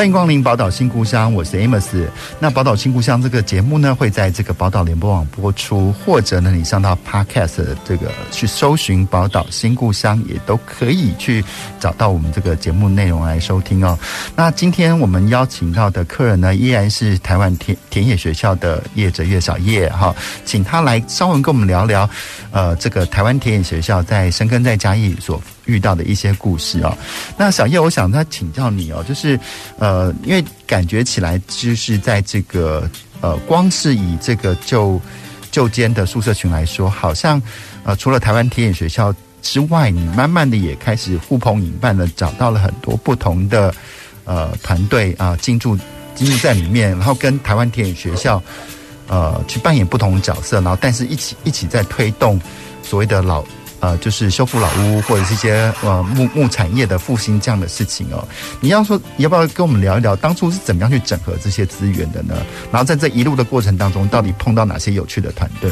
欢迎光临宝岛新故乡，我是 Amos。那宝岛新故乡这个节目呢，会在这个宝岛联播网播出，或者呢，你上到 Podcast 这个去搜寻宝岛新故乡，也都可以去找到我们这个节目内容来收听哦。那今天我们邀请到的客人呢，依然是台湾田田野学校的叶哲岳小叶哈，请他来稍微跟我们聊聊，呃，这个台湾田野学校在深耕在嘉义所。遇到的一些故事哦，那小叶，我想他请教你哦，就是呃，因为感觉起来就是在这个呃，光是以这个旧旧间的宿舍群来说，好像呃，除了台湾田野学校之外，你慢慢的也开始呼朋引伴的找到了很多不同的呃团队啊，进驻进驻在里面，然后跟台湾田野学校呃去扮演不同的角色，然后但是一起一起在推动所谓的老。呃，就是修复老屋或者是一些呃木木产业的复兴这样的事情哦。你要说你，要不要跟我们聊一聊当初是怎么样去整合这些资源的呢？然后在这一路的过程当中，到底碰到哪些有趣的团队？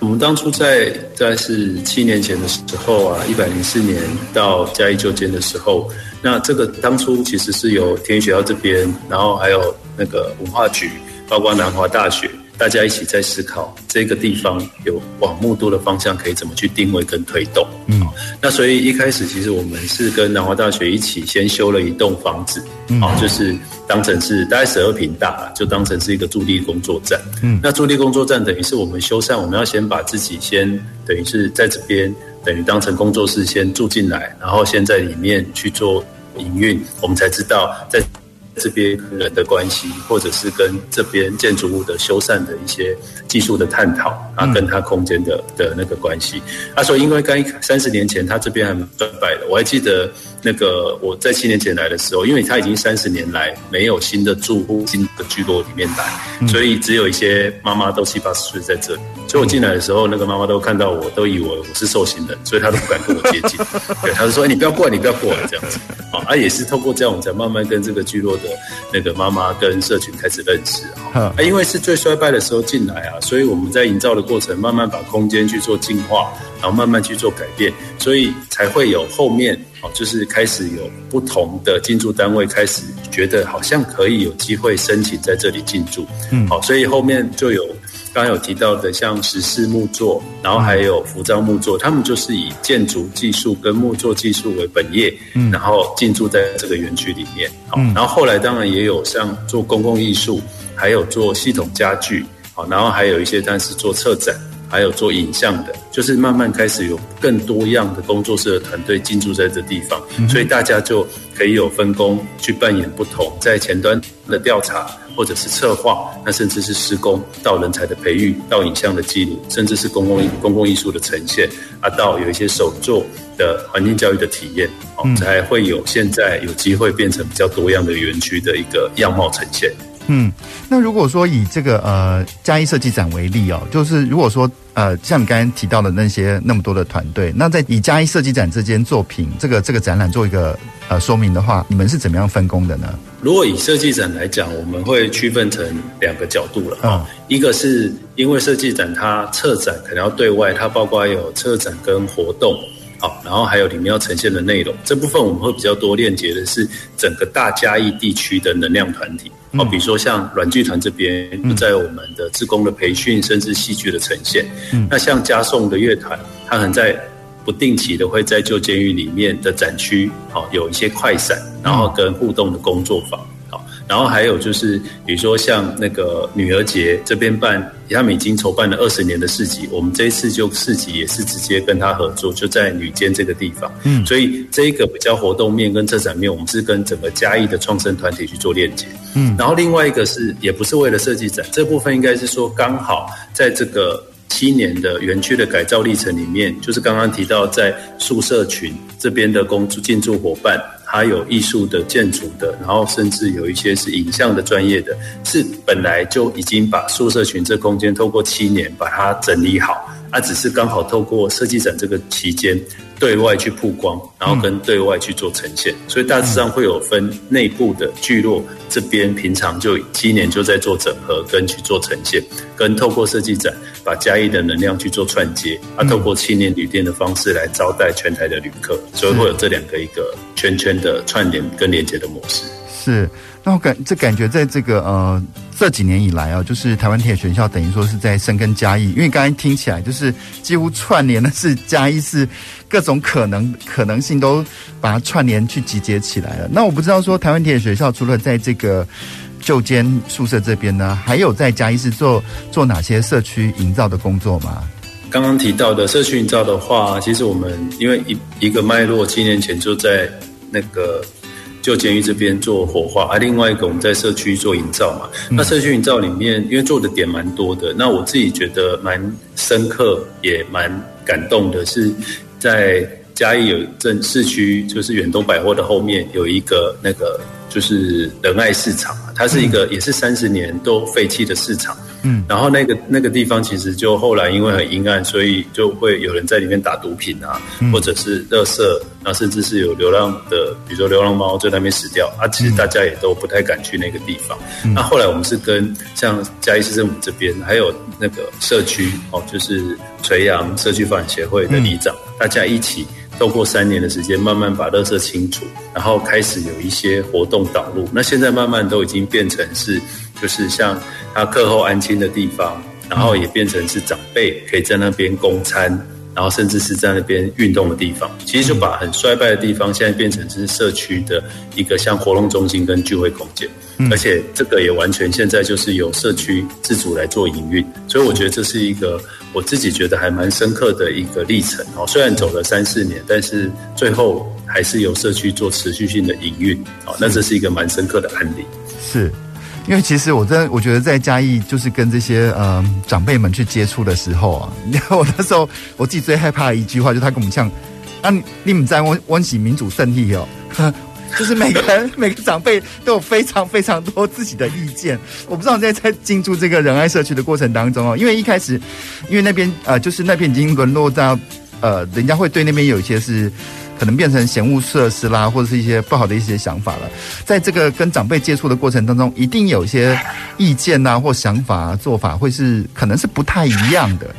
我们当初在在是七年前的时候啊，一百零四年到嘉义旧监的时候，那这个当初其实是由天学校这边，然后还有那个文化局，包括南华大学。大家一起在思考这个地方有往木都的方向可以怎么去定位跟推动。嗯，那所以一开始其实我们是跟南华大学一起先修了一栋房子，嗯，就是当成是大概十二坪大，就当成是一个驻地工作站。嗯，那驻地工作站等于是我们修缮，我们要先把自己先等于是在这边等于当成工作室先住进来，然后先在里面去做营运，我们才知道在。这边人的关系，或者是跟这边建筑物的修缮的一些技术的探讨啊，跟它空间的的那个关系。他说，因为刚三十年前他这边还蛮衰败的，我还记得那个我在七年前来的时候，因为他已经三十年来没有新的住户新的聚落里面来，所以只有一些妈妈都七八十岁在这里。所以我进来的时候，那个妈妈都看到我都以为我是受刑人，所以她都不敢跟我接近。对，她就说：“哎，你不要过来，你不要过来。”这样子。啊，啊，也是透过这样，我们才慢慢跟这个聚落的那个妈妈跟社群开始认识。啊，因为是最衰败的时候进来啊，所以我们在营造的过程，慢慢把空间去做净化，然后慢慢去做改变，所以才会有后面哦，就是开始有不同的进驻单位开始觉得好像可以有机会申请在这里进驻。嗯，好，所以后面就有。刚刚有提到的，像石室木作，然后还有符章木作，他们就是以建筑技术跟木作技术为本业，嗯，然后进驻在这个园区里面，好，然后后来当然也有像做公共艺术，还有做系统家具，好，然后还有一些但是做策展，还有做影像的，就是慢慢开始有更多样的工作室的团队进驻在这地方，所以大家就可以有分工去扮演不同，在前端的调查。或者是策划，那甚至是施工，到人才的培育，到影像的记录，甚至是公共公共艺术的呈现，啊，到有一些手作的环境教育的体验，哦，才会有现在有机会变成比较多样的园区的一个样貌呈现。嗯，那如果说以这个呃嘉义设计展为例哦，就是如果说呃像你刚才提到的那些那么多的团队，那在以嘉义设计展这件作品这个这个展览做一个呃说明的话，你们是怎么样分工的呢？如果以设计展来讲，我们会区分成两个角度了啊，嗯、一个是因为设计展它策展可能要对外，它包括有策展跟活动。好，然后还有里面要呈现的内容，这部分我们会比较多链接的是整个大嘉义地区的能量团体，哦，比如说像软剧团这边，在我们的志工的培训，甚至戏剧的呈现，嗯，那像嘉颂的乐团，它很在不定期的会在旧监狱里面的展区，好，有一些快闪，然后跟互动的工作坊。然后还有就是，比如说像那个女儿节这边办，他们已经筹办了二十年的市集，我们这一次就市集也是直接跟他合作，就在女监这个地方。嗯，所以这一个比较活动面跟策展面，我们是跟整个嘉义的创生团体去做链接。嗯，然后另外一个是，也不是为了设计展，这部分应该是说刚好在这个七年的园区的改造历程里面，就是刚刚提到在宿舍群这边的工作进驻伙伴。它有艺术的、建筑的，然后甚至有一些是影像的专业的，是本来就已经把宿舍群这空间透过七年把它整理好，啊，只是刚好透过设计展这个期间。对外去曝光，然后跟对外去做呈现，所以大致上会有分内部的聚落这边，平常就七年就在做整合跟去做呈现，跟透过设计展把嘉义的能量去做串接，啊，透过青年旅店的方式来招待全台的旅客，所以会有这两个一个圈圈的串联跟连接的模式。是。那我感这感觉，在这个呃这几年以来啊，就是台湾铁学校等于说是在深耕嘉义，因为刚才听起来就是几乎串联的是嘉义，是各种可能可能性都把它串联去集结起来了。那我不知道说台湾铁学校除了在这个旧间宿舍这边呢，还有在嘉义是做做哪些社区营造的工作吗？刚刚提到的社区营造的话，其实我们因为一一个脉络，七年前就在那个。旧监狱这边做火化，而、啊、另外一个我们在社区做营造嘛。嗯、那社区营造里面，因为做的点蛮多的，那我自己觉得蛮深刻，也蛮感动的，是在嘉义有镇市区，就是远东百货的后面有一个那个就是仁爱市场，它是一个也是三十年都废弃的市场。嗯，然后那个那个地方其实就后来因为很阴暗，所以就会有人在里面打毒品啊，嗯、或者是垃圾，那甚至是有流浪的，比如说流浪猫在那边死掉啊。其实大家也都不太敢去那个地方。嗯、那后来我们是跟像嘉义市政府这边，还有那个社区哦，就是垂杨社区发展协会的里长，嗯、大家一起透过三年的时间，慢慢把垃圾清除，然后开始有一些活动导入。那现在慢慢都已经变成是。就是像他课后安亲的地方，然后也变成是长辈可以在那边供餐，然后甚至是在那边运动的地方。其实就把很衰败的地方，现在变成是社区的一个像活动中心跟聚会空间。而且这个也完全现在就是由社区自主来做营运。所以我觉得这是一个我自己觉得还蛮深刻的一个历程哦。虽然走了三四年，但是最后还是由社区做持续性的营运。好，那这是一个蛮深刻的案例。是。因为其实我真的我觉得在嘉义就是跟这些呃长辈们去接触的时候啊，我那时候我自己最害怕的一句话就是他跟我们讲，啊你们在温温习民主胜利哦，就是每个人每个长辈都有非常非常多自己的意见。我不知道在在进驻这个仁爱社区的过程当中哦，因为一开始因为那边呃就是那边已经沦落到呃人家会对那边有一些是。可能变成嫌恶设施啦，或者是一些不好的一些想法了。在这个跟长辈接触的过程当中，一定有一些意见呐，或想法、啊、做法，会是可能是不太一样的。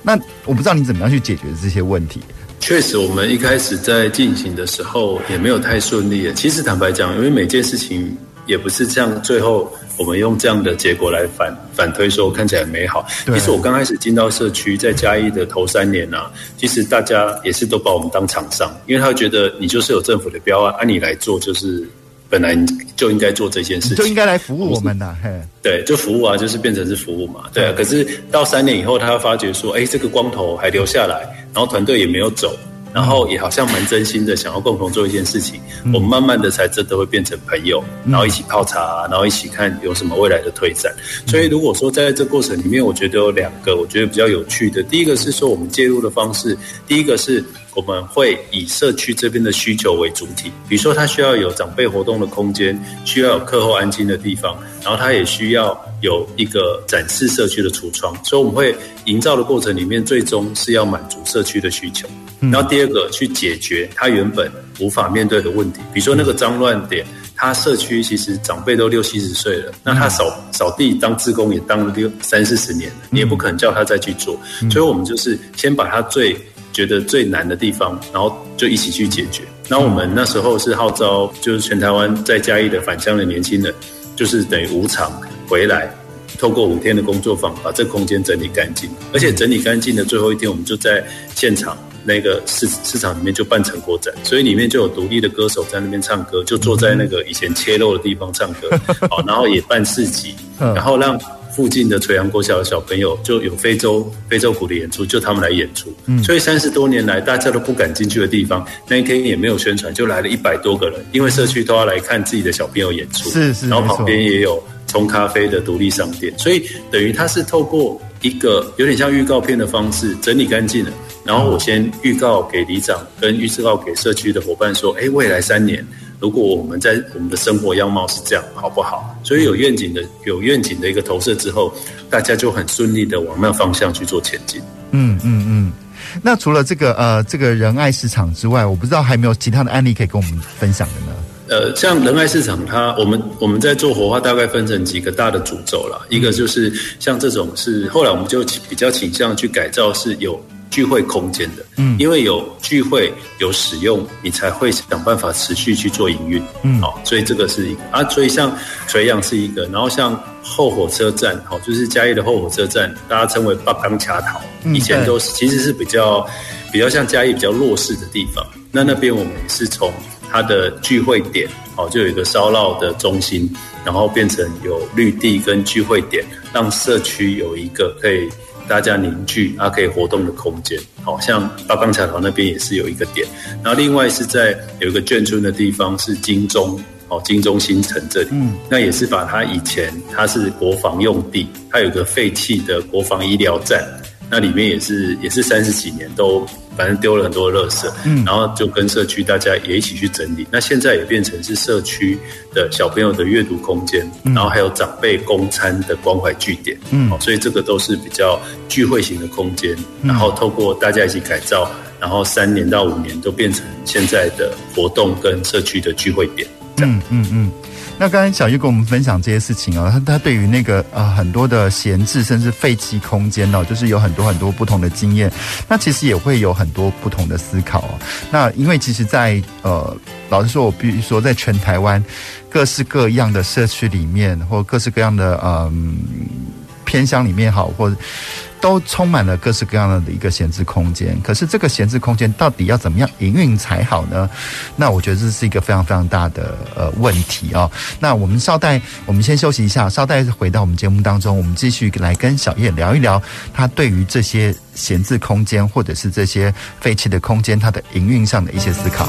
那我不知道你怎么样去解决这些问题。确实，我们一开始在进行的时候也没有太顺利。其实坦白讲，因为每件事情也不是这样，最后。我们用这样的结果来反反推，说看起来美好。其实我刚开始进到社区，在嘉义的头三年啊，其实大家也是都把我们当厂商，因为他觉得你就是有政府的标案，按、啊、你来做，就是本来就应该做这件事情，就应该来服务我们的。嘿，对，就服务啊，就是变成是服务嘛。对啊，可是到三年以后，他发觉说，哎，这个光头还留下来，然后团队也没有走。然后也好像蛮真心的，想要共同做一件事情。嗯、我们慢慢的才真的会变成朋友，然后一起泡茶，然后一起看有什么未来的推展。所以如果说在这过程里面，我觉得有两个我觉得比较有趣的。第一个是说我们介入的方式，第一个是我们会以社区这边的需求为主体，比如说他需要有长辈活动的空间，需要有课后安静的地方，然后他也需要有一个展示社区的橱窗。所以我们会营造的过程里面，最终是要满足社区的需求。然后第二个去解决他原本无法面对的问题，比如说那个脏乱点，他社区其实长辈都六七十岁了，那他扫扫地当志工也当了六三四十年了，你也不可能叫他再去做，所以我们就是先把他最觉得最难的地方，然后就一起去解决。那我们那时候是号召，就是全台湾在嘉义的返乡的年轻人，就是等于无偿回来，透过五天的工作坊把这个空间整理干净，而且整理干净的最后一天，我们就在现场。那个市市场里面就办成果展，所以里面就有独立的歌手在那边唱歌，就坐在那个以前切肉的地方唱歌，好，然后也办市集，然后让附近的垂杨国小的小朋友就有非洲非洲鼓的演出，就他们来演出。所以三十多年来大家都不敢进去的地方，那一天也没有宣传，就来了一百多个人，因为社区都要来看自己的小朋友演出，是是，然后旁边也有冲咖啡的独立商店，所以等于他是透过一个有点像预告片的方式整理干净了。然后我先预告给里长，跟预告给社区的伙伴说：哎，未来三年如果我们在我们的生活样貌是这样，好不好？所以有愿景的有愿景的一个投射之后，大家就很顺利的往那方向去做前进。嗯嗯嗯。那除了这个呃这个仁爱市场之外，我不知道还有没有其他的案例可以跟我们分享的呢？呃，像仁爱市场它，它我们我们在做活化，大概分成几个大的主轴了。一个就是像这种是后来我们就比较倾向去改造，是有聚会空间的。嗯，因为有聚会有使用，你才会想办法持续去做营运。嗯，好，所以这个是一个啊，所以像垂杨是一个，然后像后火车站，好，就是嘉义的后火车站，大家称为八刚卡头，以前都是其实是比较比较像嘉义比较弱势的地方。那那边我们是从。它的聚会点，哦，就有一个烧烙的中心，然后变成有绿地跟聚会点，让社区有一个可以大家凝聚啊，可以活动的空间。好像八方桥头那边也是有一个点，然后另外是在有一个眷村的地方是金钟，哦，金钟新城这里，嗯，那也是把它以前它是国防用地，它有个废弃的国防医疗站，那里面也是也是三十几年都。反正丢了很多垃圾，嗯，然后就跟社区大家也一起去整理。那现在也变成是社区的小朋友的阅读空间，然后还有长辈供餐的关怀据点，嗯，所以这个都是比较聚会型的空间。然后透过大家一起改造，然后三年到五年都变成现在的活动跟社区的聚会点。嗯嗯嗯。那刚刚小玉跟我们分享这些事情啊，他他对于那个呃很多的闲置甚至废弃空间呢，就是有很多很多不同的经验。那其实也会有很多不同的思考哦。那因为其实在，在呃老实说，我必须说，在全台湾各式各样的社区里面，或各式各样的嗯偏乡里面好，或者。都充满了各式各样的一个闲置空间，可是这个闲置空间到底要怎么样营运才好呢？那我觉得这是一个非常非常大的呃问题、哦。那我们稍待，我们先休息一下，稍待回到我们节目当中，我们继续来跟小叶聊一聊他对于这些闲置空间或者是这些废弃的空间，它的营运上的一些思考。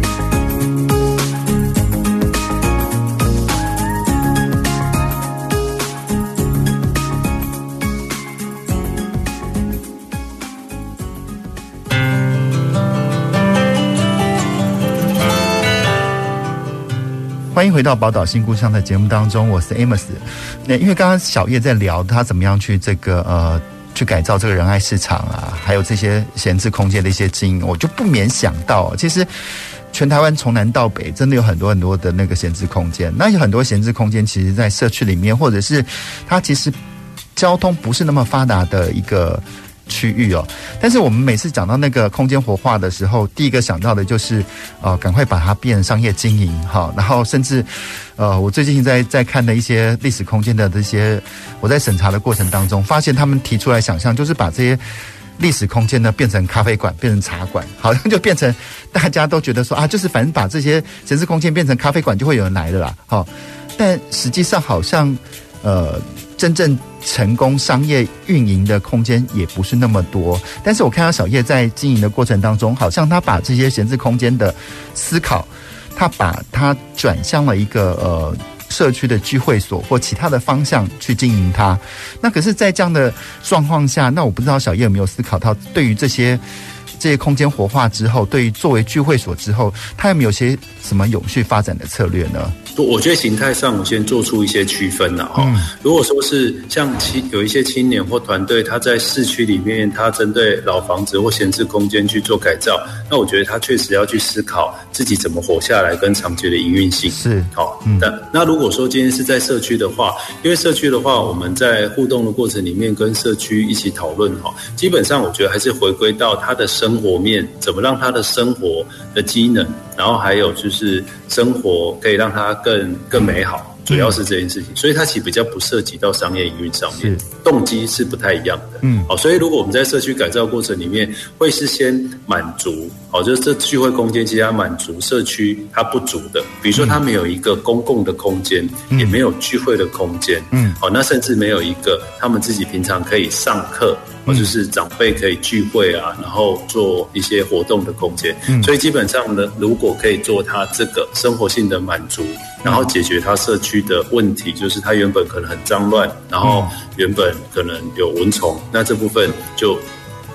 欢迎回到宝岛新故乡的节目当中，我是 Amos。那因为刚刚小叶在聊他怎么样去这个呃去改造这个仁爱市场啊，还有这些闲置空间的一些经营，我就不免想到，其实全台湾从南到北，真的有很多很多的那个闲置空间。那有很多闲置空间，其实在社区里面，或者是它其实交通不是那么发达的一个。区域哦，但是我们每次讲到那个空间活化的时候，第一个想到的就是，呃，赶快把它变成商业经营哈，然后甚至，呃，我最近在在看的一些历史空间的这些，我在审查的过程当中，发现他们提出来想象，就是把这些历史空间呢变成咖啡馆，变成茶馆，好像就变成大家都觉得说啊，就是反正把这些城市空间变成咖啡馆，就会有人来的啦，好，但实际上好像，呃。真正成功商业运营的空间也不是那么多，但是我看到小叶在经营的过程当中，好像他把这些闲置空间的思考，他把它转向了一个呃社区的聚会所或其他的方向去经营它。那可是，在这样的状况下，那我不知道小叶有没有思考到，对于这些这些空间活化之后，对于作为聚会所之后，它有没有些什么永续发展的策略呢？我觉得形态上，我先做出一些区分了哈。如果说是像青有一些青年或团队，他在市区里面，他针对老房子或闲置空间去做改造，那我觉得他确实要去思考自己怎么活下来跟长久的营运性是好。那那如果说今天是在社区的话，因为社区的话，我们在互动的过程里面跟社区一起讨论哈，基本上我觉得还是回归到他的生活面，怎么让他的生活的机能。然后还有就是生活可以让他更更美好，主要是这件事情，所以它其实比较不涉及到商业营运上面，动机是不太一样的。嗯，好，所以如果我们在社区改造过程里面，会是先满足，好，就是这聚会空间其实它满足社区它不足的，比如说它没有一个公共的空间，也没有聚会的空间，嗯，好，那甚至没有一个他们自己平常可以上课。或者是长辈可以聚会啊，然后做一些活动的空间，嗯，所以基本上呢，如果可以做他这个生活性的满足，然后解决他社区的问题，就是他原本可能很脏乱，然后原本可能有蚊虫，那这部分就。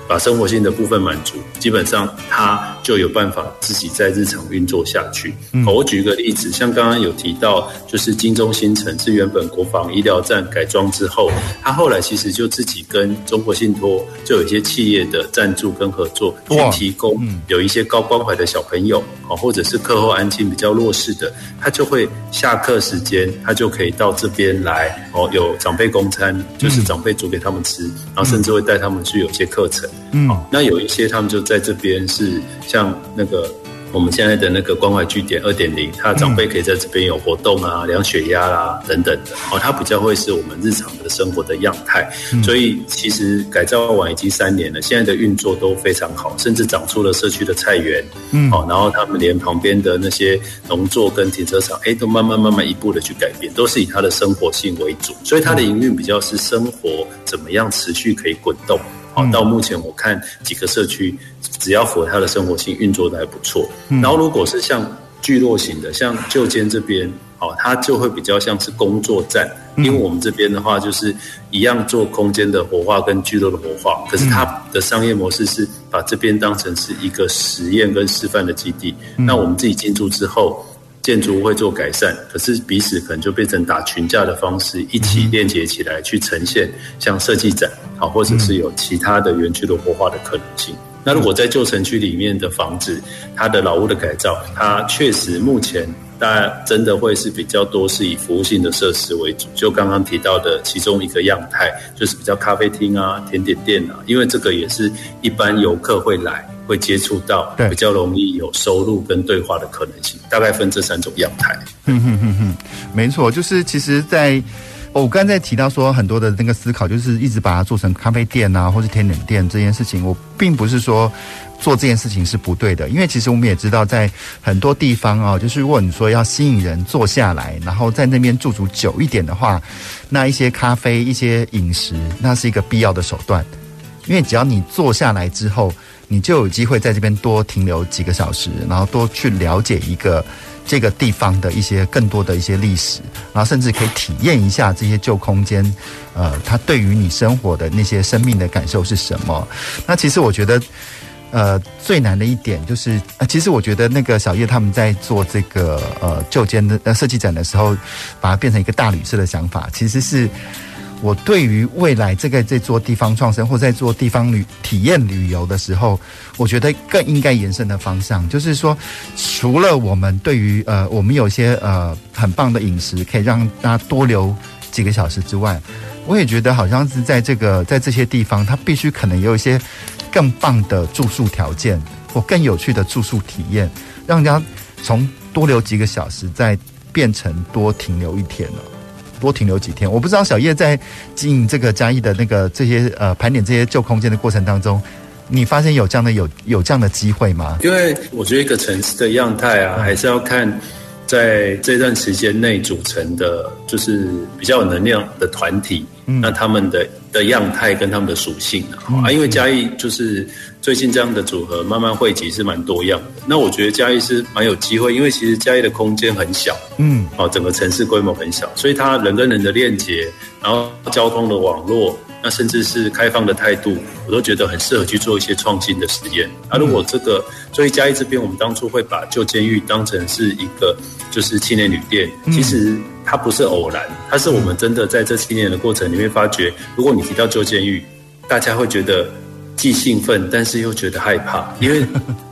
把生活性的部分满足，基本上他就有办法自己在日常运作下去。嗯，我举一个例子，像刚刚有提到，就是金钟新城是原本国防医疗站改装之后，他后来其实就自己跟中国信托就有一些企业的赞助跟合作，去提供有一些高关怀的小朋友，或者是课后安静比较弱势的，他就会下课时间，他就可以到这边来，哦，有长辈供餐，就是长辈煮给他们吃，然后甚至会带他们去有些课程。嗯，那有一些他们就在这边是像那个我们现在的那个关怀据点二点零，他的长辈可以在这边有活动啊，量血压啦等等的。哦，它比较会是我们日常的生活的样态。所以其实改造完已经三年了，现在的运作都非常好，甚至长出了社区的菜园。嗯，好，然后他们连旁边的那些农作跟停车场，哎，都慢慢慢慢一步的去改变，都是以他的生活性为主。所以它的营运比较是生活怎么样持续可以滚动。到目前我看几个社区，只要符合他的生活性，运作的还不错。然后如果是像聚落型的，像旧间这边，哦，它就会比较像是工作站。因为我们这边的话，就是一样做空间的活化跟聚落的活化，可是它的商业模式是把这边当成是一个实验跟示范的基地。那我们自己进驻之后。建筑物会做改善，可是彼此可能就变成打群架的方式，一起链接起来去呈现像设计展，好，或者是有其他的园区的活化的可能性。那如果在旧城区里面的房子，它的老屋的改造，它确实目前大家真的会是比较多是以服务性的设施为主。就刚刚提到的其中一个样态，就是比较咖啡厅啊、甜点店啊，因为这个也是一般游客会来。会接触到，比较容易有收入跟对话的可能性，大概分这三种样态。嗯哼哼哼，没错，就是其实在，在我刚才提到说很多的那个思考，就是一直把它做成咖啡店啊，或是甜点店这件事情，我并不是说做这件事情是不对的，因为其实我们也知道，在很多地方啊，就是如果你说要吸引人坐下来，然后在那边驻足久一点的话，那一些咖啡、一些饮食，那是一个必要的手段，因为只要你坐下来之后。你就有机会在这边多停留几个小时，然后多去了解一个这个地方的一些更多的一些历史，然后甚至可以体验一下这些旧空间，呃，它对于你生活的那些生命的感受是什么？那其实我觉得，呃，最难的一点就是，呃，其实我觉得那个小叶他们在做这个呃旧间的呃设计展的时候，把它变成一个大旅社的想法，其实是。我对于未来这个在做地方创生或在做地方旅体验旅游的时候，我觉得更应该延伸的方向，就是说，除了我们对于呃我们有些呃很棒的饮食可以让大家多留几个小时之外，我也觉得好像是在这个在这些地方，它必须可能有一些更棒的住宿条件或更有趣的住宿体验，让人家从多留几个小时再变成多停留一天了。多停留几天，我不知道小叶在经营这个嘉义的那个这些呃盘点这些旧空间的过程当中，你发现有这样的有有这样的机会吗？因为我觉得一个城市的样态啊，还是要看在这段时间内组成的，就是比较有能量的团体，嗯、那他们的的样态跟他们的属性啊，嗯、因为嘉义就是。最近这样的组合慢慢汇集是蛮多样的。那我觉得嘉义是蛮有机会，因为其实嘉义的空间很小，嗯，哦，整个城市规模很小，所以它人跟人的链接，然后交通的网络，那甚至是开放的态度，我都觉得很适合去做一些创新的实验。那如果这个，所以嘉义这边，我们当初会把旧监狱当成是一个就是青年旅店，其实它不是偶然，它是我们真的在这七年的过程里面发觉，如果你提到旧监狱，大家会觉得。既兴奋，但是又觉得害怕，因为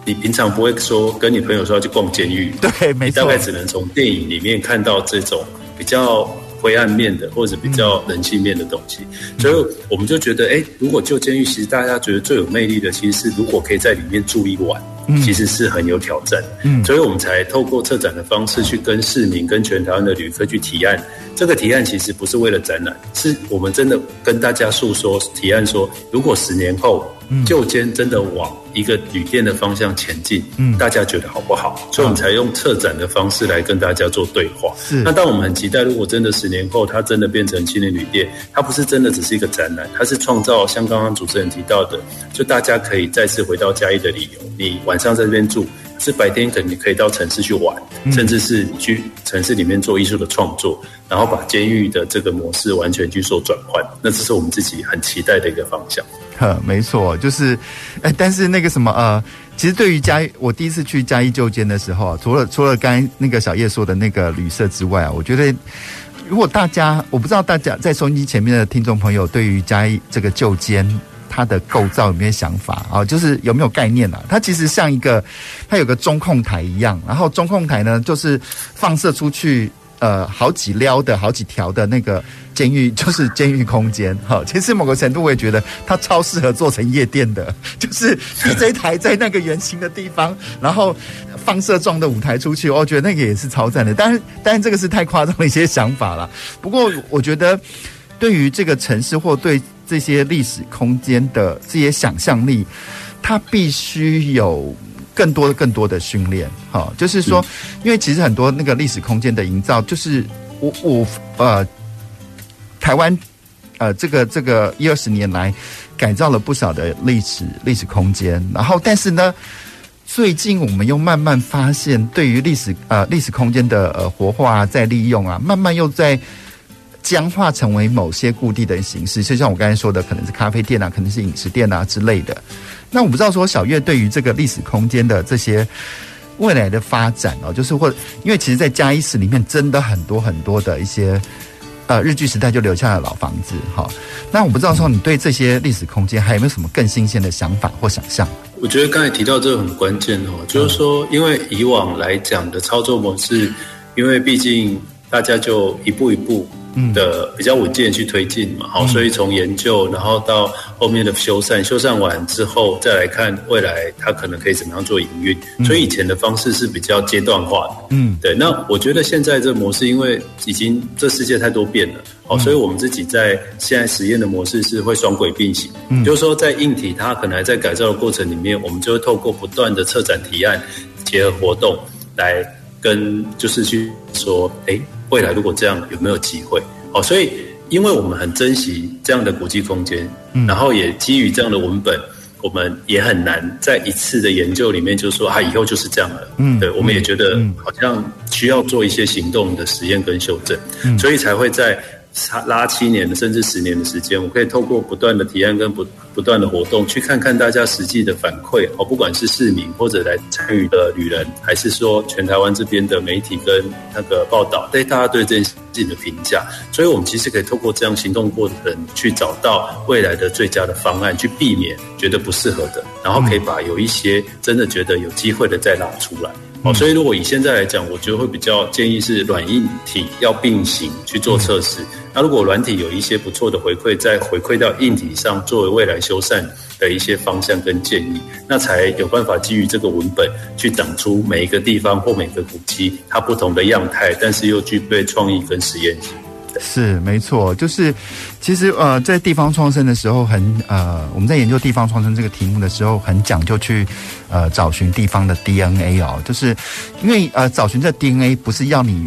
你平常不会说跟你朋友说要去逛监狱，对，没错，你大概只能从电影里面看到这种比较灰暗面的或者比较人性面的东西，嗯、所以我们就觉得，哎，如果旧监狱，其实大家觉得最有魅力的，其实是如果可以在里面住一晚，其实是很有挑战。嗯，所以我们才透过策展的方式去跟市民、跟全台湾的旅客去提案。这个提案其实不是为了展览，是我们真的跟大家诉说提案说，如果十年后。旧间真的往一个旅店的方向前进，嗯，大家觉得好不好？所以我们才用策展的方式来跟大家做对话。是，那当我们很期待，如果真的十年后它真的变成青年旅店，它不是真的只是一个展览，它是创造像刚刚主持人提到的，就大家可以再次回到嘉义的理由。你晚上在这边住，是白天可能你可以到城市去玩，甚至是你去城市里面做艺术的创作，然后把监狱的这个模式完全去做转换。那这是我们自己很期待的一个方向。呵，没错，就是，哎，但是那个什么，呃，其实对于嘉义，我第一次去嘉义旧监的时候啊，除了除了刚才那个小叶说的那个旅社之外啊，我觉得，如果大家，我不知道大家在收音机前面的听众朋友，对于嘉义这个旧监它的构造有没有想法啊？就是有没有概念啊？它其实像一个，它有个中控台一样，然后中控台呢，就是放射出去。呃，好几撩的好几条的那个监狱，就是监狱空间哈。其实某个程度，我也觉得它超适合做成夜店的，就是 DJ 台在那个圆形的地方，然后放射状的舞台出去，我觉得那个也是超赞的。但是，但是这个是太夸张的一些想法了。不过，我觉得对于这个城市或对这些历史空间的这些想象力，它必须有。更多更多的训练，哈，就是说，因为其实很多那个历史空间的营造，就是我我呃，台湾呃这个这个一二十年来改造了不少的历史历史空间，然后但是呢，最近我们又慢慢发现，对于历史呃历史空间的呃活化啊，再利用啊，慢慢又在僵化成为某些固定的形式，就像我刚才说的，可能是咖啡店啊，可能是饮食店啊之类的。那我不知道说小月对于这个历史空间的这些未来的发展哦，就是或因为其实，在嘉义市里面真的很多很多的一些呃日据时代就留下的老房子哈。那我不知道说你对这些历史空间还有没有什么更新鲜的想法或想象？我觉得刚才提到这个很关键哦，就是说，因为以往来讲的操作模式，因为毕竟大家就一步一步。的比较稳健去推进嘛，好，所以从研究，然后到后面的修缮，修缮完之后再来看未来它可能可以怎么样做营运。所以以前的方式是比较阶段化的，嗯，对。那我觉得现在这个模式，因为已经这世界太多变了，好，所以我们自己在现在实验的模式是会双轨并行，嗯，就是说在硬体它可能还在改造的过程里面，我们就会透过不断的策展提案结合活动来跟就是去说，哎。未来如果这样有没有机会？哦，所以因为我们很珍惜这样的国际空间，嗯，然后也基于这样的文本，我们也很难在一次的研究里面就说啊，以后就是这样了。嗯，对，我们也觉得好像需要做一些行动的实验跟修正，嗯，所以才会在。拉七年的甚至十年的时间，我可以透过不断的提案跟不不断的活动，去看看大家实际的反馈哦，不管是市民或者来参与的旅人，还是说全台湾这边的媒体跟那个报道，对大家对这件事情的评价，所以我们其实可以透过这样行动过程，去找到未来的最佳的方案，去避免觉得不适合的，然后可以把有一些真的觉得有机会的再拉出来。哦，所以如果以现在来讲，我觉得会比较建议是软硬体要并行去做测试。那如果软体有一些不错的回馈，再回馈到硬体上，作为未来修缮的一些方向跟建议，那才有办法基于这个文本去长出每一个地方或每个古迹它不同的样态，但是又具备创意跟实验性。是没错，就是其实呃，在地方创生的时候很，很呃，我们在研究地方创生这个题目的时候，很讲究去呃找寻地方的 DNA 哦，就是因为呃找寻这 DNA 不是要你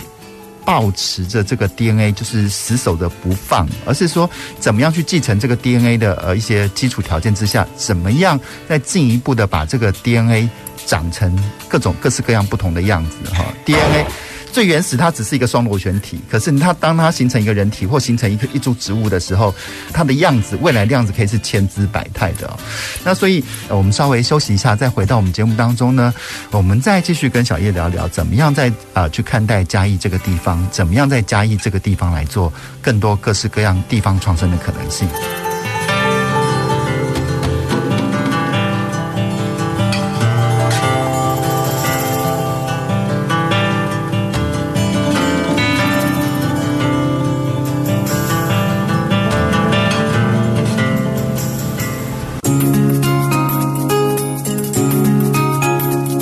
抱持着这个 DNA 就是死守的不放，而是说怎么样去继承这个 DNA 的呃一些基础条件之下，怎么样再进一步的把这个 DNA 长成各种各式各样不同的样子哈，DNA。最原始，它只是一个双螺旋体。可是它当它形成一个人体或形成一个一株植物的时候，它的样子，未来的样子可以是千姿百态的。那所以，我们稍微休息一下，再回到我们节目当中呢，我们再继续跟小叶聊聊，怎么样在啊去看待嘉义这个地方，怎么样在嘉义这个地方来做更多各式各样地方创生的可能性。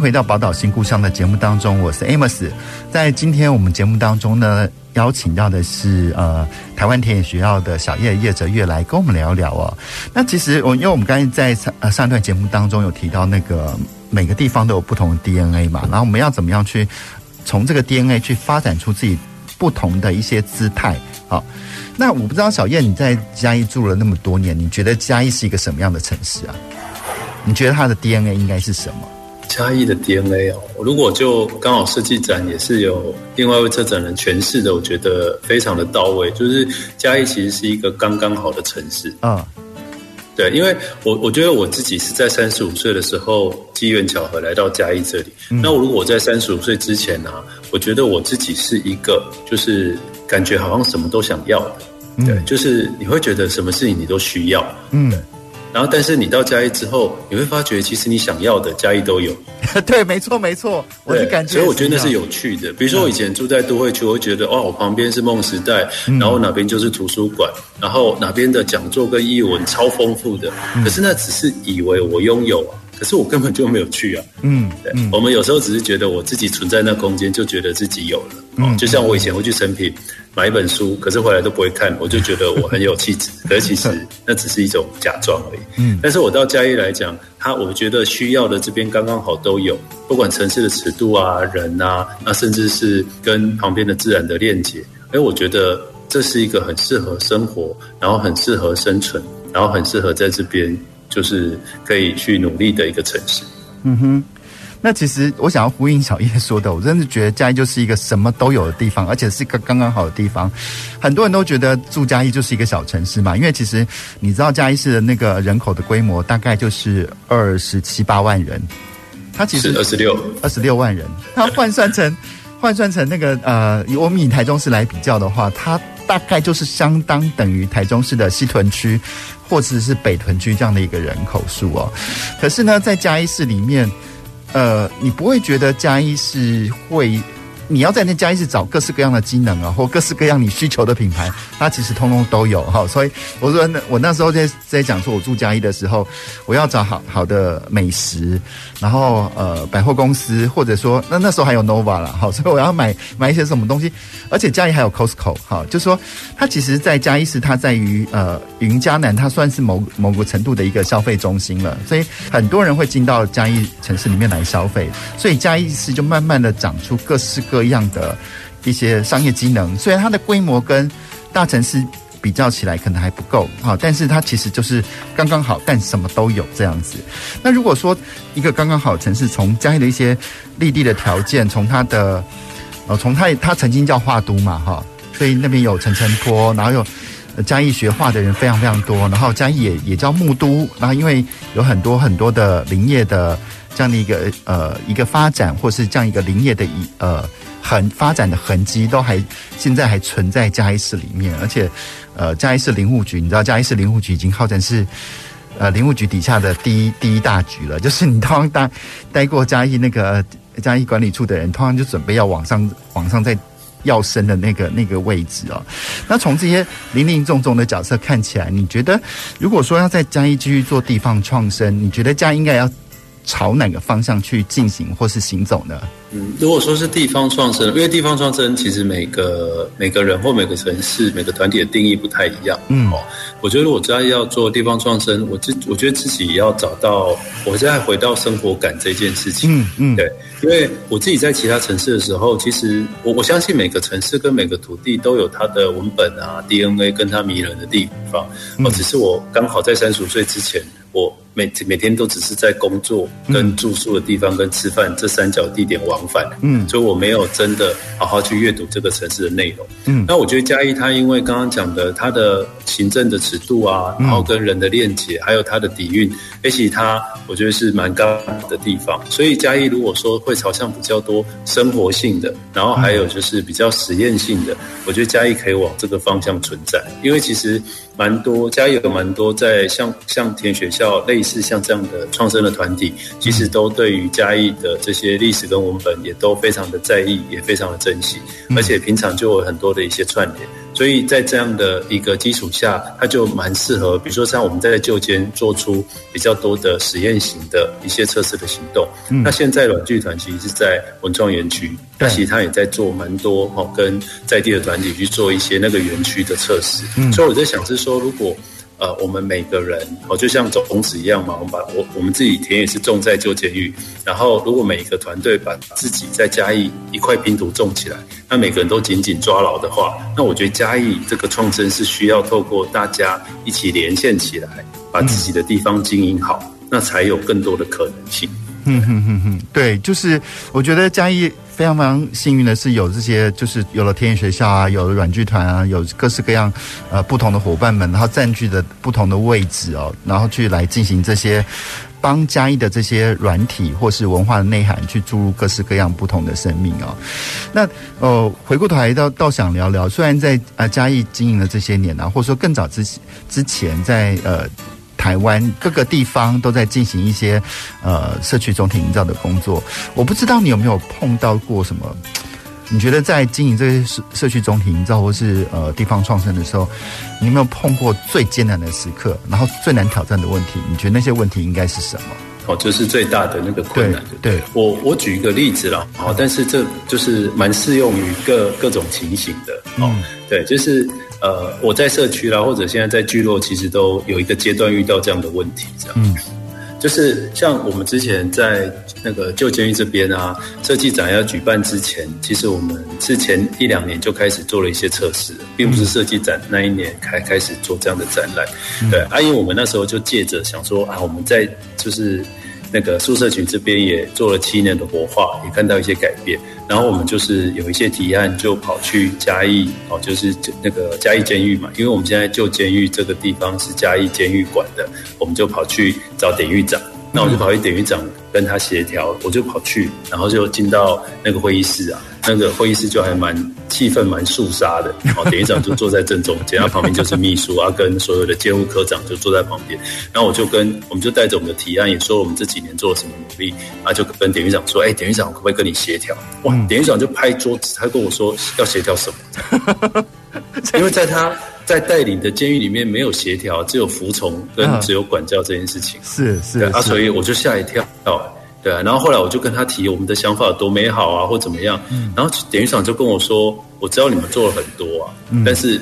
回到宝岛新故乡的节目当中，我是 Amos。在今天我们节目当中呢，邀请到的是呃台湾田野学校的小叶叶哲月来跟我们聊聊哦。那其实我因为我们刚才在上呃上一段节目当中有提到那个每个地方都有不同的 DNA 嘛，然后我们要怎么样去从这个 DNA 去发展出自己不同的一些姿态？好，那我不知道小叶你在嘉义住了那么多年，你觉得嘉义是一个什么样的城市啊？你觉得它的 DNA 应该是什么？嘉义的 DNA 哦，如果就刚好设计展也是有另外一位策展人诠释的，我觉得非常的到位。就是嘉义其实是一个刚刚好的城市。啊，对，因为我我觉得我自己是在三十五岁的时候机缘巧合来到嘉义这里。嗯、那我如果我在三十五岁之前呢、啊，我觉得我自己是一个就是感觉好像什么都想要的，嗯、对，就是你会觉得什么事情你都需要，嗯。然后，但是你到嘉义之后，你会发觉其实你想要的嘉义都有。对，没错，没错，我就感觉。所以我觉得那是有趣的。比如说，我以前住在都会区，我会觉得哦，我旁边是梦时代，然后哪边就是图书馆，然后哪边的讲座跟艺文超丰富的。可是那只是以为我拥有啊。可是我根本就没有去啊，嗯，对，我们有时候只是觉得我自己存在那空间，就觉得自己有了，嗯，就像我以前会去诚品买一本书，可是回来都不会看，我就觉得我很有气质，可是其实 那只是一种假装而已，嗯，但是我到嘉义来讲，他我觉得需要的这边刚刚好都有，不管城市的尺度啊、人啊，那甚至是跟旁边的自然的链接，哎，我觉得这是一个很适合生活，然后很适合生存，然后很适合在这边。就是可以去努力的一个城市。嗯哼，那其实我想要呼应小叶说的，我真的觉得嘉义就是一个什么都有的地方，而且是一个刚刚好的地方。很多人都觉得住嘉义就是一个小城市嘛，因为其实你知道嘉义市的那个人口的规模大概就是二十七八万人，它其实二十六二十六万人，它换算成 换算成那个呃，以我们以台中市来比较的话，它大概就是相当等于台中市的西屯区。或者是北屯区这样的一个人口数哦，可是呢，在嘉义市里面，呃，你不会觉得嘉义市会。你要在那嘉义市找各式各样的机能啊，或各式各样你需求的品牌，它其实通通都有哈。所以我说，那我那时候在在讲说，我住嘉义的时候，我要找好好的美食，然后呃百货公司，或者说那那时候还有 Nova 啦，好，所以我要买买一些什么东西，而且嘉义还有 Costco 哈，就说它其实，在嘉义市它在于呃云嘉南，它算是某某个程度的一个消费中心了，所以很多人会进到嘉义城市里面来消费，所以嘉义市就慢慢的长出各式各。一样的一些商业机能，虽然它的规模跟大城市比较起来可能还不够哈，但是它其实就是刚刚好，但什么都有这样子。那如果说一个刚刚好的城市，从嘉义的一些立地的条件，从它的呃，从它它曾经叫画都嘛哈，所以那边有陈澄波，然后有嘉义学画的人非常非常多，然后嘉义也也叫木都，然后因为有很多很多的林业的这样的一个呃一个发展，或是这样一个林业的一呃。很发展的痕迹都还现在还存在嘉义市里面，而且，呃，嘉义市林务局，你知道嘉义市林务局已经号称是，呃，林务局底下的第一第一大局了。就是你通常待 待过嘉义那个嘉义管理处的人，通常就准备要往上往上再要升的那个那个位置哦。那从这些林林总总的角色看起来，你觉得如果说要在嘉义继续做地方创生，你觉得嘉义应该要朝哪个方向去进行或是行走呢？嗯，如果说是地方创生，因为地方创生其实每个每个人或每个城市、每个团体的定义不太一样。嗯，哦，我觉得如果嘉义要做地方创生，我自我觉得自己要找到，我现在回到生活感这件事情。嗯嗯，对，因为我自己在其他城市的时候，其实我我相信每个城市跟每个土地都有它的文本啊、DNA 跟它迷人的地方。哦，只是我刚好在三十五岁之前。我每每天都只是在工作、跟住宿的地方、跟吃饭这三角地点往往返，嗯，所以我没有真的好好去阅读这个城市的内容，嗯，那我觉得嘉义它因为刚刚讲的它的行政的尺度啊，然后跟人的链接，还有它的底蕴，而且它我觉得是蛮高的地方，所以嘉义如果说会朝向比较多生活性的，然后还有就是比较实验性的，我觉得嘉义可以往这个方向存在，因为其实。蛮多，嘉义有蛮多在像像田学校类似像这样的创生的团体，其实都对于嘉义的这些历史跟文本也都非常的在意，也非常的珍惜，而且平常就有很多的一些串联。所以在这样的一个基础下，它就蛮适合，比如说像我们在旧间做出比较多的实验型的一些测试的行动。嗯、那现在软剧团其实是在文创园区，那其实他也在做蛮多哦，跟在地的团体去做一些那个园区的测试。嗯、所以我在想是说，如果呃，我们每个人哦，就像种子一样嘛，我们把我我们自己田也是种在旧监狱，然后如果每一个团队把自己在嘉义一块拼图种起来，那每个人都紧紧抓牢的话，那我觉得嘉义这个创生是需要透过大家一起连线起来，把自己的地方经营好，那才有更多的可能性。哼哼哼哼，对，就是我觉得嘉义非常非常幸运的是有这些，就是有了田野学校啊，有了软剧团啊，有各式各样呃不同的伙伴们，然后占据的不同的位置哦，然后去来进行这些帮嘉义的这些软体或是文化的内涵去注入各式各样不同的生命哦。那呃回过头来倒倒想聊聊，虽然在呃嘉义经营了这些年啊，或者说更早之之前在呃。台湾各个地方都在进行一些呃社区中庭营造的工作，我不知道你有没有碰到过什么？你觉得在经营这些社社区中庭营造或是呃地方创生的时候，你有没有碰过最艰难的时刻，然后最难挑战的问题？你觉得那些问题应该是什么？哦，就是最大的那个困难。对，对我我举一个例子啦，哦，但是这就是蛮适用于各各种情形的。哦，嗯、对，就是。呃，我在社区啦，或者现在在聚落，其实都有一个阶段遇到这样的问题，这样，嗯，就是像我们之前在那个旧监狱这边啊，设计展要举办之前，其实我们是前一两年就开始做了一些测试，并不是设计展那一年开开始做这样的展览，嗯、对，啊，因为我们那时候就借着想说啊，我们在就是。那个宿舍群这边也做了七年的活化，也看到一些改变。然后我们就是有一些提案，就跑去嘉义哦，就是那个嘉义监狱嘛，因为我们现在旧监狱这个地方是嘉义监狱管的，我们就跑去找典狱长。那我就跑去典狱长跟他协调，我就跑去，然后就进到那个会议室啊。那个会议室就还蛮气氛蛮肃杀的，哦，典狱长就坐在正中间，他旁边就是秘书啊，跟所有的监务科长就坐在旁边。然后我就跟我们就带着我们的提案，也说我们这几年做了什么努力，啊，就跟典狱长说，哎，典狱长可不可以跟你协调？哇，典狱长就拍桌子，他跟我说要协调什么？因为在他在带领的监狱里面没有协调，只有服从跟只有管教这件事情，是是啊，所以我就吓一跳。对啊，然后后来我就跟他提我们的想法有多美好啊，或怎么样。嗯、然后典狱长就跟我说：“我知道你们做了很多啊，嗯、但是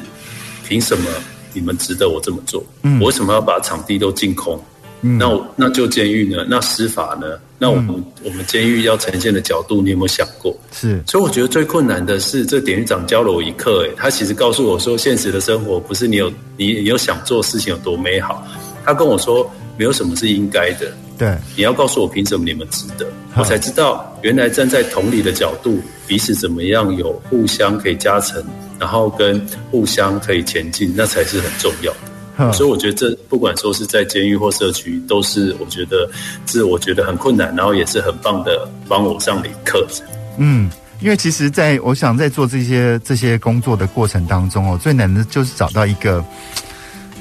凭什么你们值得我这么做？嗯、我为什么要把场地都净空？嗯、那我那就监狱呢？那司法呢？那我们、嗯、我们监狱要呈现的角度，你有没有想过？是。所以我觉得最困难的是，这典狱长教了我一课。哎，他其实告诉我说，现实的生活不是你有你你有想做事情有多美好。他跟我说，没有什么是应该的。”对，你要告诉我凭什么你们值得，我才知道原来站在同理的角度，彼此怎么样有互相可以加成，然后跟互相可以前进，那才是很重要的。所以我觉得这不管说是在监狱或社区，都是我觉得是我觉得很困难，然后也是很棒的帮我上的课程。嗯，因为其实在我想在做这些这些工作的过程当中哦，最难的就是找到一个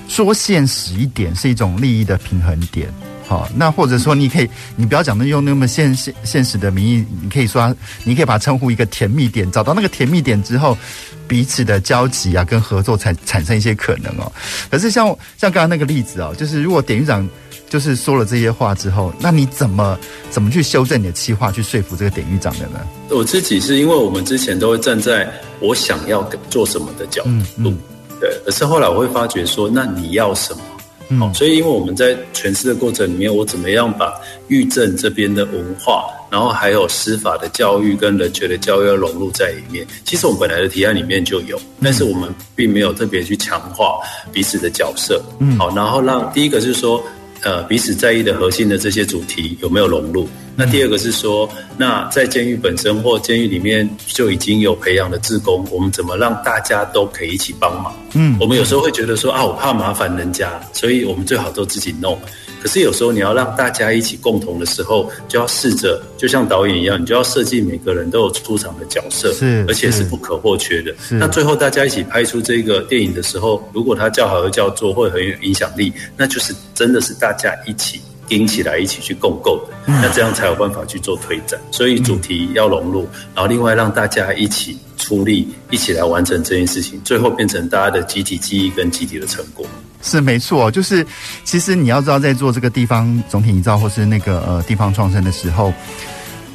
说现实一点是一种利益的平衡点。好，那或者说你可以，你不要讲的用那么现现现实的名义，你可以说，你可以把它称呼一个甜蜜点，找到那个甜蜜点之后，彼此的交集啊，跟合作产产生一些可能哦。可是像像刚刚那个例子哦，就是如果典狱长就是说了这些话之后，那你怎么怎么去修正你的企划，去说服这个典狱长的呢？我自己是因为我们之前都会站在我想要做什么的角度，嗯嗯、对，可是后来我会发觉说，那你要什么？嗯，所以因为我们在诠释的过程里面，我怎么样把狱政这边的文化，然后还有司法的教育跟人权的教育要融入在里面。其实我们本来的提案里面就有，但是我们并没有特别去强化彼此的角色。嗯，好，然后让第一个就是说，呃，彼此在意的核心的这些主题有没有融入？那第二个是说，那在监狱本身或监狱里面就已经有培养的志工，我们怎么让大家都可以一起帮忙？嗯，我们有时候会觉得说啊，我怕麻烦人家，所以我们最好都自己弄。可是有时候你要让大家一起共同的时候，就要试着就像导演一样，你就要设计每个人都有出场的角色，是，而且是不可或缺的。那最后大家一起拍出这个电影的时候，如果它叫好又叫座，会很有影响力，那就是真的是大家一起盯起来，一起去共构的。那这样才有办法去做推展。所以主题要融入，然后另外让大家一起出力，一起来完成这件事情，最后变成大家的集体记忆跟集体的成果。是没错，就是其实你要知道，在做这个地方总体营造或是那个呃地方创生的时候，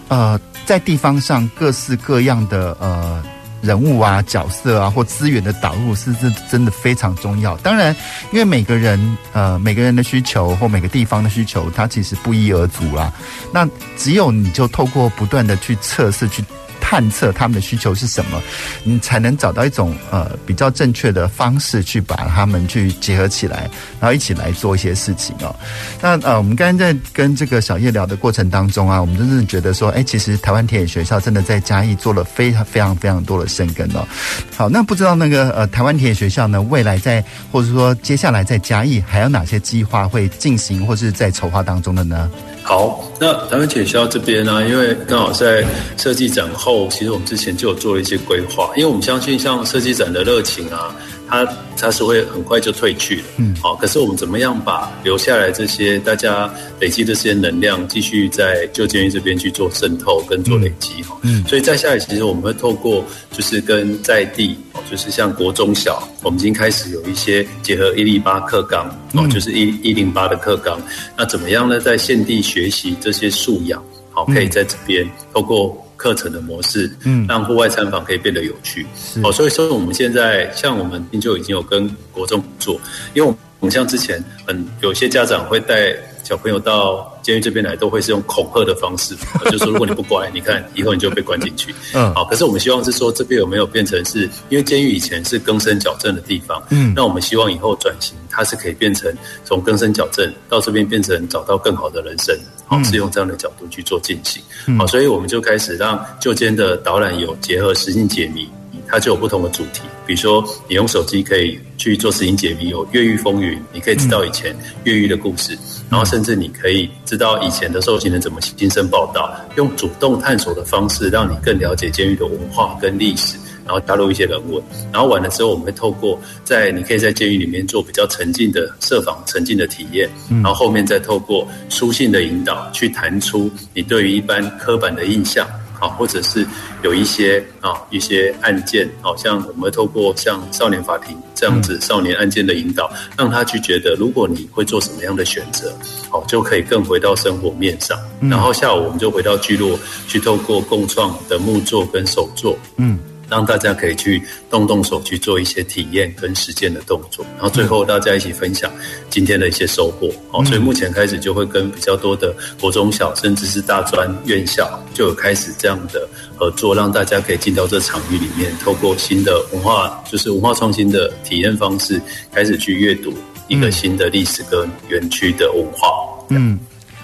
呃，在地方上各式各样的呃人物啊、角色啊或资源的导入，是真真的非常重要。当然，因为每个人呃每个人的需求或每个地方的需求，它其实不一而足啦。那只有你就透过不断的去测试去。探测他们的需求是什么，你才能找到一种呃比较正确的方式去把他们去结合起来，然后一起来做一些事情哦。那呃，我们刚才在跟这个小叶聊的过程当中啊，我们真的觉得说，哎，其实台湾田野学校真的在嘉义做了非常非常非常多的深耕哦。好，那不知道那个呃台湾田野学校呢，未来在或者说接下来在嘉义还有哪些计划会进行或是在筹划当中的呢？好，那台湾铁销这边呢、因为刚好在设计展后，其实我们之前就有做了一些规划，因为我们相信像设计展的热情啊。它它是会很快就退去的，嗯，好，可是我们怎么样把留下来这些大家累积的这些能量，继续在旧监狱这边去做渗透跟做累积哈，嗯，所以在下来，其实我们会透过就是跟在地，哦就是像国中小，我们已经开始有一些结合一零八课纲，哦，就是一一零八的课纲，那怎么样呢？在现地学习这些素养，好，可以在这边透过。课程的模式，嗯，让户外参访可以变得有趣，哦，所以说我们现在像我们就已经有跟国中做，因为我们像之前，很，有些家长会带小朋友到。监狱这边来都会是用恐吓的方式，就是说如果你不乖，你看以后你就被关进去。嗯，好，可是我们希望是说这边有没有变成是，因为监狱以前是更生矫正的地方，嗯，那我们希望以后转型，它是可以变成从更生矫正到这边变成找到更好的人生，好，是用这样的角度去做进行。好，所以我们就开始让旧监的导览有结合实境解谜。它就有不同的主题，比如说你用手机可以去做实境解谜，有越狱风云，你可以知道以前越狱的故事，然后甚至你可以知道以前的受刑人怎么亲身报道，用主动探索的方式，让你更了解监狱的文化跟历史，然后加入一些人文，然后完了之后，我们会透过在你可以在监狱里面做比较沉浸的设防、沉浸的体验，然后后面再透过书信的引导，去谈出你对于一般刻板的印象。啊，或者是有一些啊一些案件，好像我们透过像少年法庭这样子少年案件的引导，让他去觉得，如果你会做什么样的选择，好，就可以更回到生活面上。然后下午我们就回到聚落，去透过共创的木作跟手作，嗯。让大家可以去动动手去做一些体验跟实践的动作，然后最后大家一起分享今天的一些收获。哦，所以目前开始就会跟比较多的国中小，甚至是大专院校，就有开始这样的合作，让大家可以进到这场域里面，透过新的文化，就是文化创新的体验方式，开始去阅读一个新的历史跟园区的文化。嗯。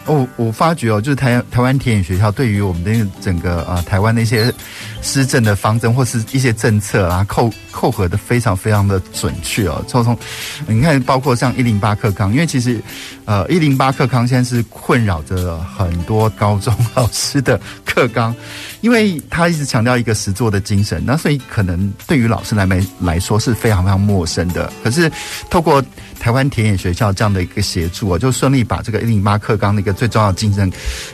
我我发觉哦，就是台湾台湾田野学校对于我们的整个啊、呃、台湾的一些施政的方针或是一些政策啊，扣扣合的非常非常的准确哦。从从你看，包括像一零八课纲，因为其实呃一零八课纲现在是困扰着很多高中老师的课纲，因为他一直强调一个实作的精神，那所以可能对于老师来没来说是非常非常陌生的。可是透过台湾田野学校这样的一个协助啊，就顺利把这个一零八课纲的一个最重要的精神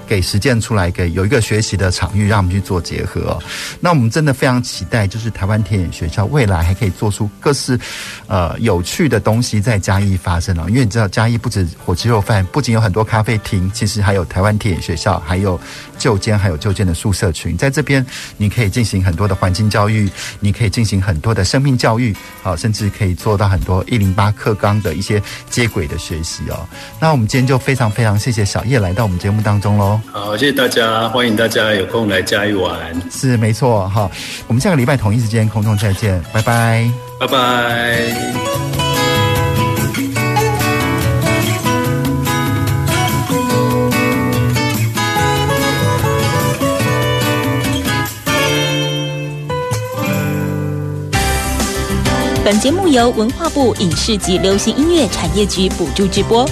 给实践出来，给有一个学习的场域，让我们去做结合。那我们真的非常期待，就是台湾田野学校未来还可以做出各式呃有趣的东西在嘉义发生哦。因为你知道嘉义不止火鸡肉饭，不仅有很多咖啡厅，其实还有台湾田野学校，还有旧间，还有旧监的宿舍群，在这边你可以进行很多的环境教育，你可以进行很多的生命教育，好，甚至可以做到很多一零八课纲的。一些接轨的学习哦，那我们今天就非常非常谢谢小叶来到我们节目当中喽。好，谢谢大家，欢迎大家有空来嘉义玩。是没错，哈，我们下个礼拜同一时间空中再见，拜拜，拜拜。本节目由文化部影视及流行音乐产业局补助直播。